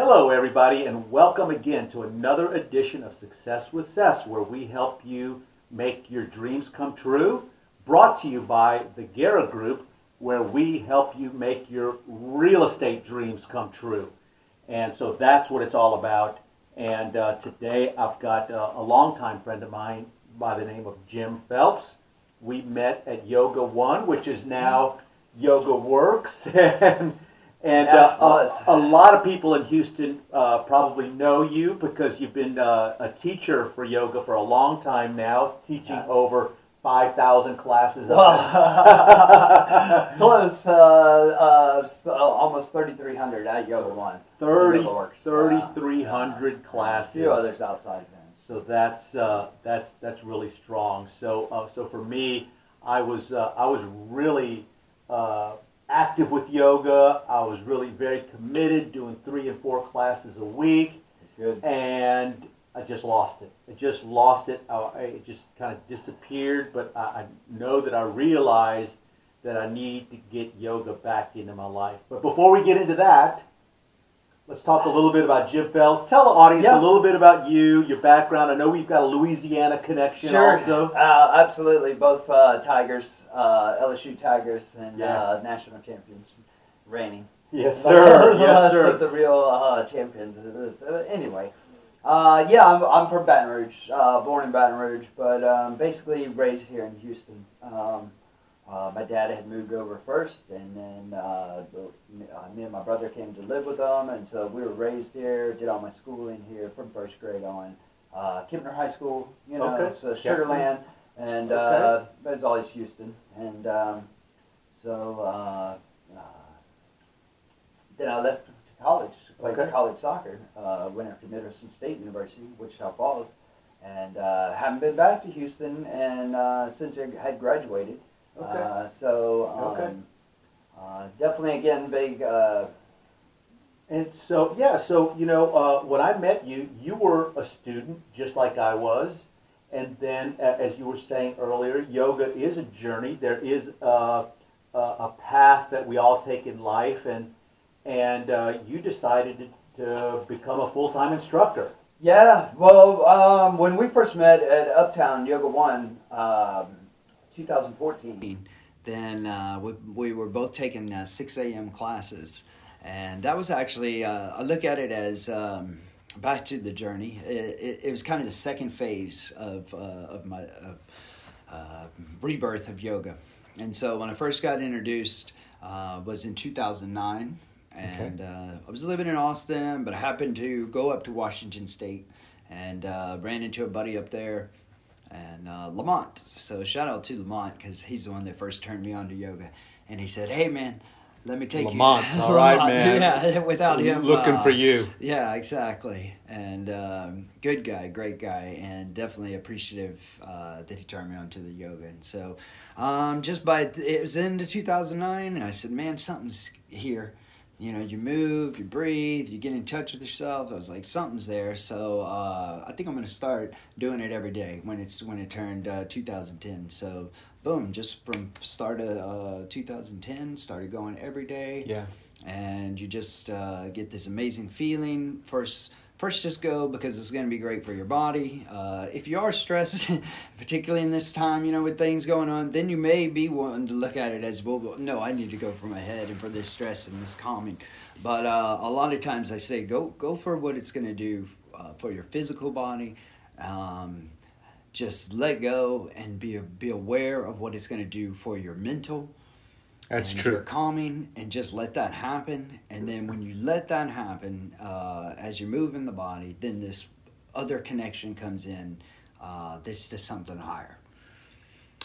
Hello, everybody, and welcome again to another edition of Success with Cess, where we help you make your dreams come true. Brought to you by the Guerra Group, where we help you make your real estate dreams come true. And so that's what it's all about. And uh, today I've got uh, a longtime friend of mine by the name of Jim Phelps. We met at Yoga One, which is now Yoga Works. and and Yeah, uh, a, a lot of people in Houston uh, probably know you because you've been uh, a teacher for yoga for a long time now, teaching Yeah. over 5,000 classes. Well, close, uh, uh, so almost 3,300 at Yoga One. 30, Yoga Works. 3,300 A classes. few others outside things. So that's uh, that's that's really strong. So uh, so for me, I was uh, I was really uh, active with yoga. I was really very committed, doing three and four classes a week, Good. and I just lost it. I just lost it. I, it just kind of disappeared. But I, I know that I realized that I need to get yoga back into my life. But before we get into that, let's talk a little bit about Jim Phelps. Tell the audience Yeah. a little bit about you, your background. I know we've got a Louisiana connection Sure. also. Uh, absolutely. Both uh, Tigers, uh, LSU Tigers, and Yeah. uh, national champions, reigning. Yes, sir. yes, sir. the real uh, champions. Uh, Anyway, uh, yeah, I'm, I'm from Baton Rouge, uh, born in Baton Rouge, but um, basically raised here in Houston. Um, uh, my dad had moved over first, and then uh, the, uh, me and my brother came to live with them, and so we were raised here. Did all my schooling here from first grade on. Uh, Kempner High School, you know, Okay. so. Sugarland, and uh, but it's always Houston, and um, so. Uh, uh, then I left to college, played Okay. college soccer. Uh, went after Midwestern State University, Wichita Falls, and uh, haven't been back to Houston and uh, since I had graduated. Okay. Uh, so um, Okay. uh, definitely again big. Uh, And so, yeah, so, you know, uh, when I met you, you were a student just like I was. And then, as you were saying earlier, yoga is a journey. There is uh, a, a path that we all take in life. And, and uh, you decided to, to become a full time instructor. yeah, well, um, when we first met at Uptown Yoga One, um, 2014. then uh, we, we were both taking uh, 6 a.m. classes. And that was actually, uh, I look at it as um, back to the journey. It, it, it was kind of the second phase of, uh, of my of, uh, rebirth of yoga. And so when I first got introduced uh, was in 2009. And uh, I was living in Austin, but I happened to go up to Washington State and uh, ran into a buddy up there and uh, Lamont. So shout out to Lamont because he's the one that first turned me on to yoga. And he said, "Hey man, let me take Lamont, you." all right, man. Yeah, without him, Looking uh, for you. Yeah, exactly. And um, good guy, great guy, and definitely appreciative uh, that he turned me on to the yoga. And so, um, just by it was into 2009, and I said, "Man, something's here." You know, you move, you breathe, you get in touch with yourself. I was like, something's there. So uh, I think I'm gonna start doing it every day when it's when it turned uh, 2010. So boom, just from start of uh, 2010, started going every day Yeah. and you just uh, get this amazing feeling. First, first just go because it's going to be great for your body. Uh, if you are stressed, particularly in this time, you know, with things going on, then you may be wanting to look at it as well. No, I need to go for my head and for this stress and this calming. But uh, a lot of times I say go go for what it's going to do uh, for your physical body. Um, just let go and be be aware of what it's going to do for your mental That's and true. You're calming and just let that happen. And then when you let that happen, uh, as you're moving the body, then this other connection comes in. Uh, that's to something higher.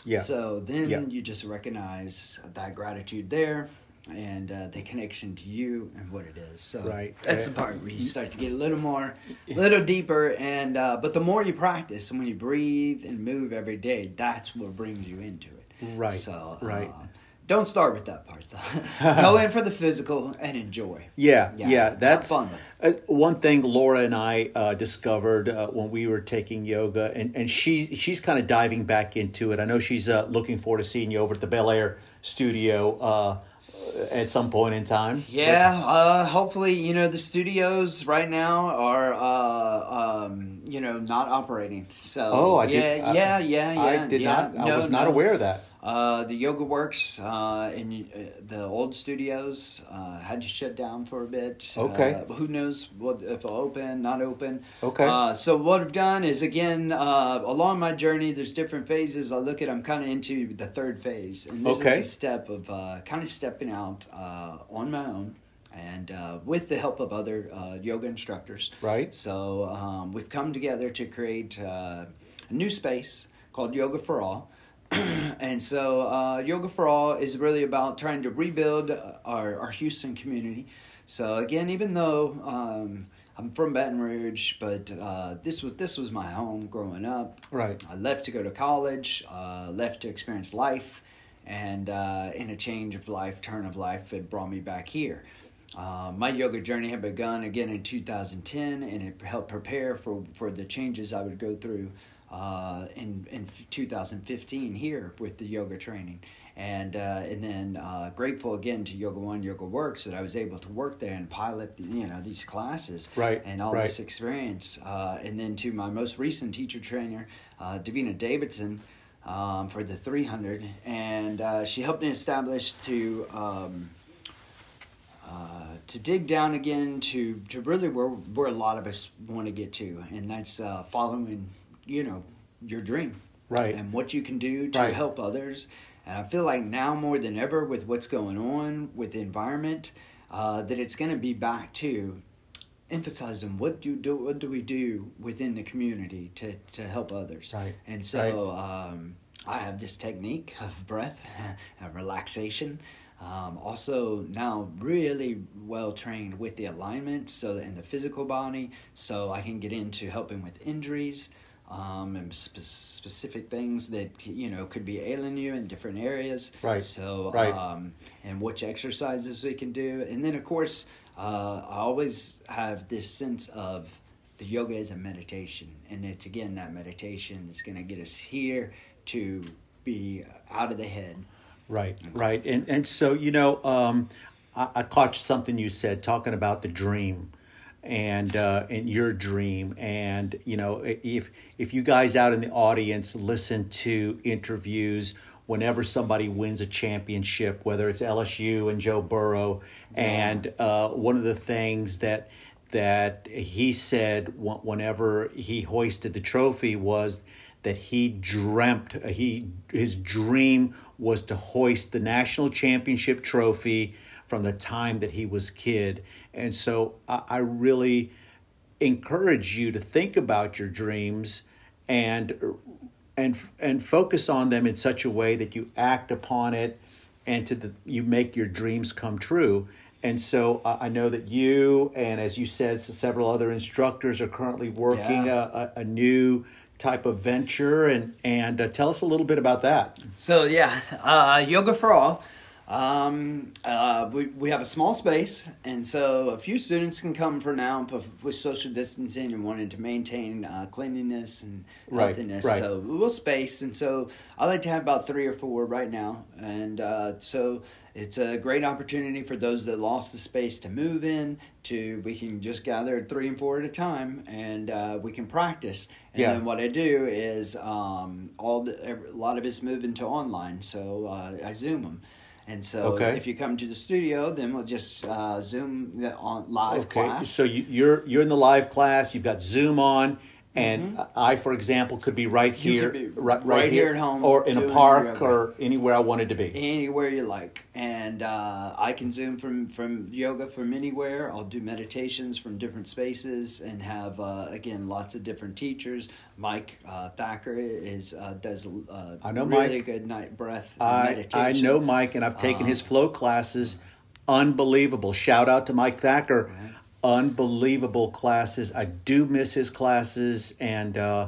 Yeah. So then Yeah. you just recognize that gratitude there and uh, the connection to you and what it is. So Right. that's the Uh, part where you start to get a little more, a little deeper. And uh, but the more you practice and when you breathe and move every day, that's what brings you into it. Right, So right. Uh, don't start with that part though. Go in for the physical and enjoy. Yeah, Yeah, yeah, that's fun uh, one thing Laura and I uh, discovered uh, when we were taking yoga, and and she she's kind of diving back into it. I know she's uh, looking forward to seeing you over at the Bel Air studio uh, at some point in time. Yeah, uh, hopefully, you know, the studios right now are, uh, um, you know, not operating. So, Oh, I yeah, did. I- yeah, yeah, yeah. I did yeah. not. I No, was not no. aware of that. Uh, the Yoga Works uh, in uh, the old studios uh, had to shut down for a bit. Okay. Uh, who knows what if it'll open, not open. Okay. Uh, so what I've done is again uh, along my journey, there's different phases. I look at. I'm kind of into the third phase, and this Okay. is a step of uh, kind of stepping out uh, on my own. And uh, with the help of other uh, yoga instructors, Right. So um, we've come together to create uh, a new space called Yoga for All, and so uh, Yoga for All is really about trying to rebuild uh, our, our Houston community. So again, even though um, I'm from Baton Rouge, but uh, this was this was my home growing up. Right. I left to go to college, uh, left to experience life, and uh, in a change of life, turn of life, it brought me back here. Uh, my yoga journey had begun again in 2010, and it helped prepare for, for the changes I would go through uh, in in 2015 here with the yoga training, and uh, and then uh, grateful again to Yoga One Yoga Works that I was able to work there and pilot the, you know these classes Right, and all right. this experience, uh, and then to my most recent teacher trainer, uh, Davina Davidson. Um, for the 300, and uh, she helped me establish to um, uh, to dig down again to to really where where a lot of us want to get to, and that's uh, following you know your dream, Right. and what you can do to Right. help others. And I feel like now more than ever, with what's going on with the environment, uh, that it's going to be back to emphasizing what do, do what do we do within the community to, to help others. Right. And so um, I have this technique of breath and relaxation. Um, also now really well trained with the alignment so that in the physical body so I can get into helping with injuries um, and spe- specific things that you know could be ailing you in different areas. Right, so right. um, and which exercises we can do. And then of course uh, I always have this sense of the yoga is a meditation. And it's again that meditation is going to get us here to be out of the head. Right, right, and and so you know, um, I, I caught something you said talking about the dream, and uh, and your dream, and you know, if if you guys out in the audience listen to interviews whenever somebody wins a championship, whether it's LSU and Joe Burrow, and uh, one of the things that that he said whenever he hoisted the trophy was that he dreamt he his dream was to hoist the national championship trophy from the time that he was kid and so i, I really encourage you to think about your dreams and and and focus on them in such a way that you act upon it and to the, you make your dreams come true and so uh, I know that you and as you said several other instructors are currently working Yeah. a, a, a new type of venture and and uh, tell us a little bit about that So yeah, uh, yoga for all. Um, uh, we we have a small space, and so a few students can come for now, but with social distancing and wanting to maintain uh, cleanliness and Right, healthiness. right. So we'll space, and so I like to have about three or four right now, and uh, so it's a great opportunity for those that lost the space to move in. To we can just gather three and four at a time, and uh, we can practice. And Yeah. then what I do is um, all the, a lot of it's moving to online, so uh, I Zoom them. And so Okay. if you come to the studio, then we'll just uh, Zoom on live class. so you, you're you're in the live class you've got zoom on and I, for example, could be right Mm-hmm. You here, be right, right here at home or in a park, or anywhere I wanted to be. anywhere you like and uh, i can zoom from from yoga from anywhere i'll do meditations from different spaces and have uh, again lots of different teachers mike uh, thacker is uh, does uh, I know really Mike. good night breath I, meditation I know Mike, and I've taken Uh, his flow classes. Unbelievable! Shout out to Mike Thacker. Unbelievable classes. I do miss his classes, and uh,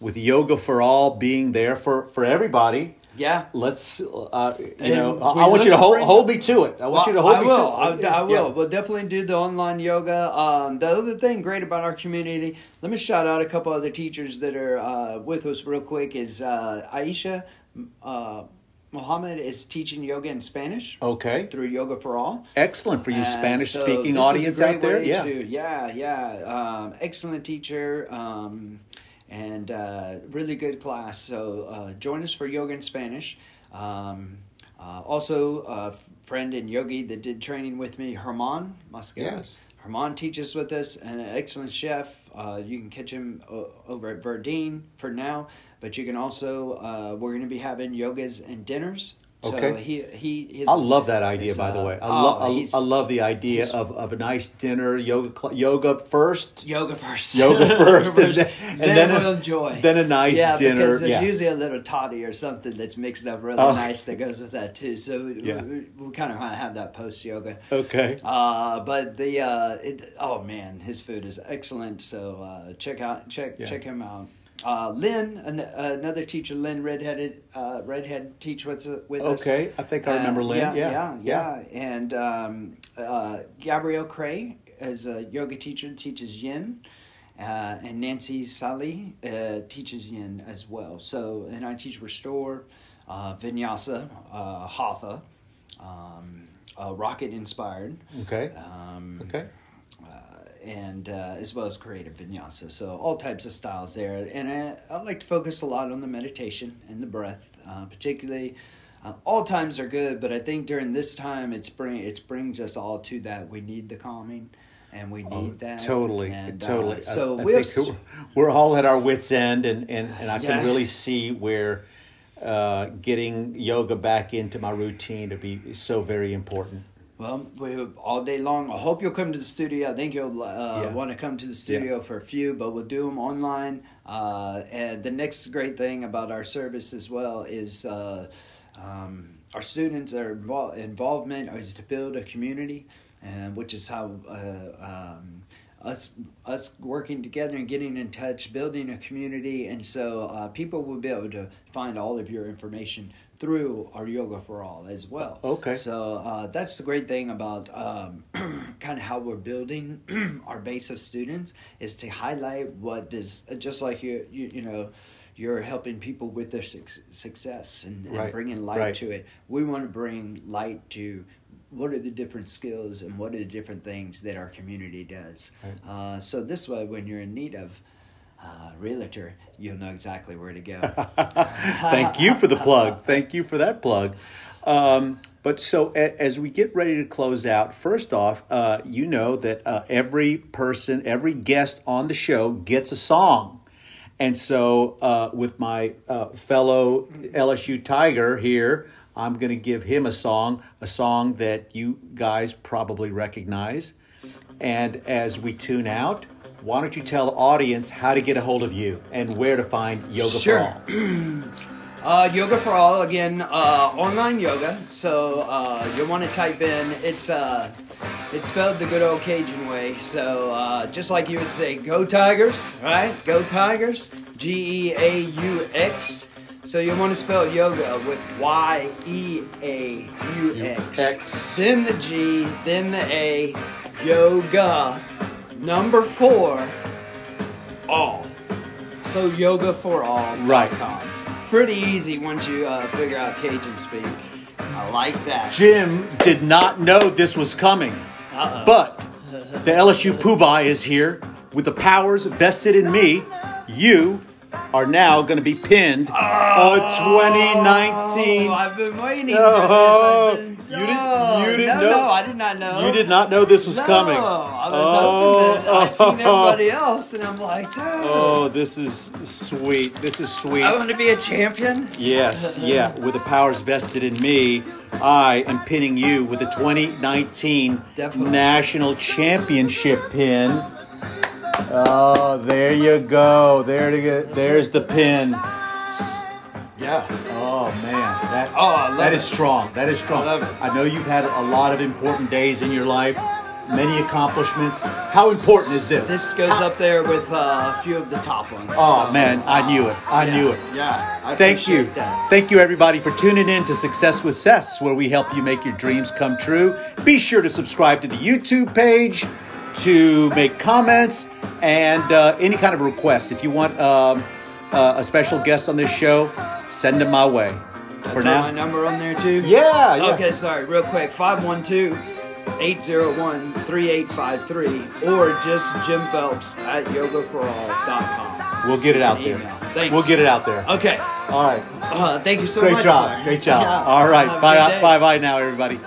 with yoga for all being there for for everybody. yeah Let's, uh, you And know, I, want you to hold, hold me to it. I want you to hold I me will. to it. I, I will. Yeah. We'll definitely do the online yoga. Um, the other thing great about our community, let me shout out a couple other teachers that are uh, with us real quick. Is uh, Aisha uh, Mohammed is teaching yoga in Spanish Okay. through Yoga for All. Excellent for you And Spanish so speaking audience out there. Yeah. to- yeah, yeah. Um, excellent teacher um, and uh, really good class. So uh, join us for yoga in Spanish. Um, uh, also, a friend and yogi that did training with me, Herman Moscow. Yes. Herman teaches with us, and an excellent chef. Uh, you can catch him o- over at Verdine for now, but you can also uh, we're going to be having yogas and dinners. So Okay. he he his, I love that idea, by the uh, way. I, oh, love I, I love the idea of, of a nice dinner, yoga cl- yoga first, Yoga first. yoga first, and then, and then, then we'll a, enjoy. then a nice yeah, dinner. because there's yeah. usually a little toddy or something that's mixed up really Oh. nice that goes with that too. So we, Yeah. we, we kind of have that post yoga. okay. Uh, but the uh, it, oh man, his food is excellent. So uh, check out check Yeah. check him out. Uh, Lynn, an, another teacher, Lynn redheaded uh, redhead teach with with us. Okay, I think I remember Uh, Lynn. Yeah, Yeah, yeah, yeah. And um, uh, Gabrielle Cray is a yoga teacher, teaches yin. Uh, and Nancy Sali uh, teaches yin as well. So, and I teach restore, uh, vinyasa, uh, hatha, um, uh, rocket inspired, Okay. um, Okay. Uh, and uh, as well as creative vinyasa. So all types of styles there. And I, I like to focus a lot on the meditation and the breath, uh, particularly. Uh, all times are good, but I think during this time, it's bring it brings us all to that. We need the calming, and we need Oh, that totally, And, uh, totally. I- so I, we'll think we're, we're all at our wits' end, and, and, and I Yeah. can really see where uh, getting yoga back into my routine to be so very important. Well, we all day long. I hope you'll come to the studio. I think you'll uh, Yeah. want to come to the studio for a few, but we'll do them online. Uh, and the next great thing about our service as well is uh, um, our students' invol- involvement is to build a community, and which is how. Uh, um, us us working together and getting in touch, building a community, and so uh, people will be able to find all of your information through our Yoga for All as well. Okay. So uh, that's the great thing about um, kind of how we're building our base of students is to highlight what does just like you you, you know you're helping people with their suc success and, and Right, bringing light right. to it. We want to bring light to what are the different skills and what are the different things that our community does. Right. Uh, so this way, when you're in need of uh, realtor, you'll know exactly where to go. Thank you for the plug. Thank you for that plug. Um, but so a, as we get ready to close out, first off, uh, you know that uh, every person, every guest on the show gets a song. And so, uh, with my uh, fellow LSU Tiger here, I'm going to give him a song, a song that you guys probably recognize. And as we tune out, why don't you tell the audience how to get a hold of you and where to find Yoga Sure. for All? Uh, yoga for all again, uh, online yoga. So uh, you want to type in it's uh, it's spelled the good old Cajun way. So uh, just like you would say, "Go Tigers!" Right? Go Tigers! G E A U X. So you want to spell yoga with Y E A U. X. Then the G, then the A. Yoga. Number four. All. So yoga for all. Right. Pretty easy once you uh, figure out Cajun speak. I like that. Jim did not know this was coming, Uh-oh. but the LSU Poobah is here with the powers vested in me. You are now going to be pinned a 2019. Oh, I've been waiting Oh, for this. Oh, I've been, you didn't- Oh, you didn't no, know- No, I did not know. You did not know this was no, coming. I was Oh, hoping that oh. I seen everybody else, and I'm like, oh. oh, this is sweet. This is sweet. I want to be a champion. Yes, yeah. With the powers vested in me, I am pinning you with the 2019 Definitely. National Championship pin. Oh, there you go. There to get, there's the pin. Yeah. Oh man, that Oh, I love that it. is strong. That is strong. I love it. I know you've had a lot of important days in your life, many accomplishments. How important is this? This goes up there with uh, a few of the top ones. Oh So, man, I knew it. I yeah, knew it. Yeah. I Thank you. That. Thank you, everybody, for tuning in to Success with Cess, where we help you make your dreams come true. Be sure to subscribe to the YouTube page to make comments and uh, any kind of request. If you want um, uh, a special guest on this show, send them my way. for now. my number on there too? Yeah, yeah. Okay, sorry, real quick 512 801 3853 or just Jim Phelps at yogaforall.com. We'll get it out there. Thanks. We'll get it out there. Okay. All right. Uh, thank you so much. Great much. job. Great job. Yeah. All right. Bye bye bye now everybody.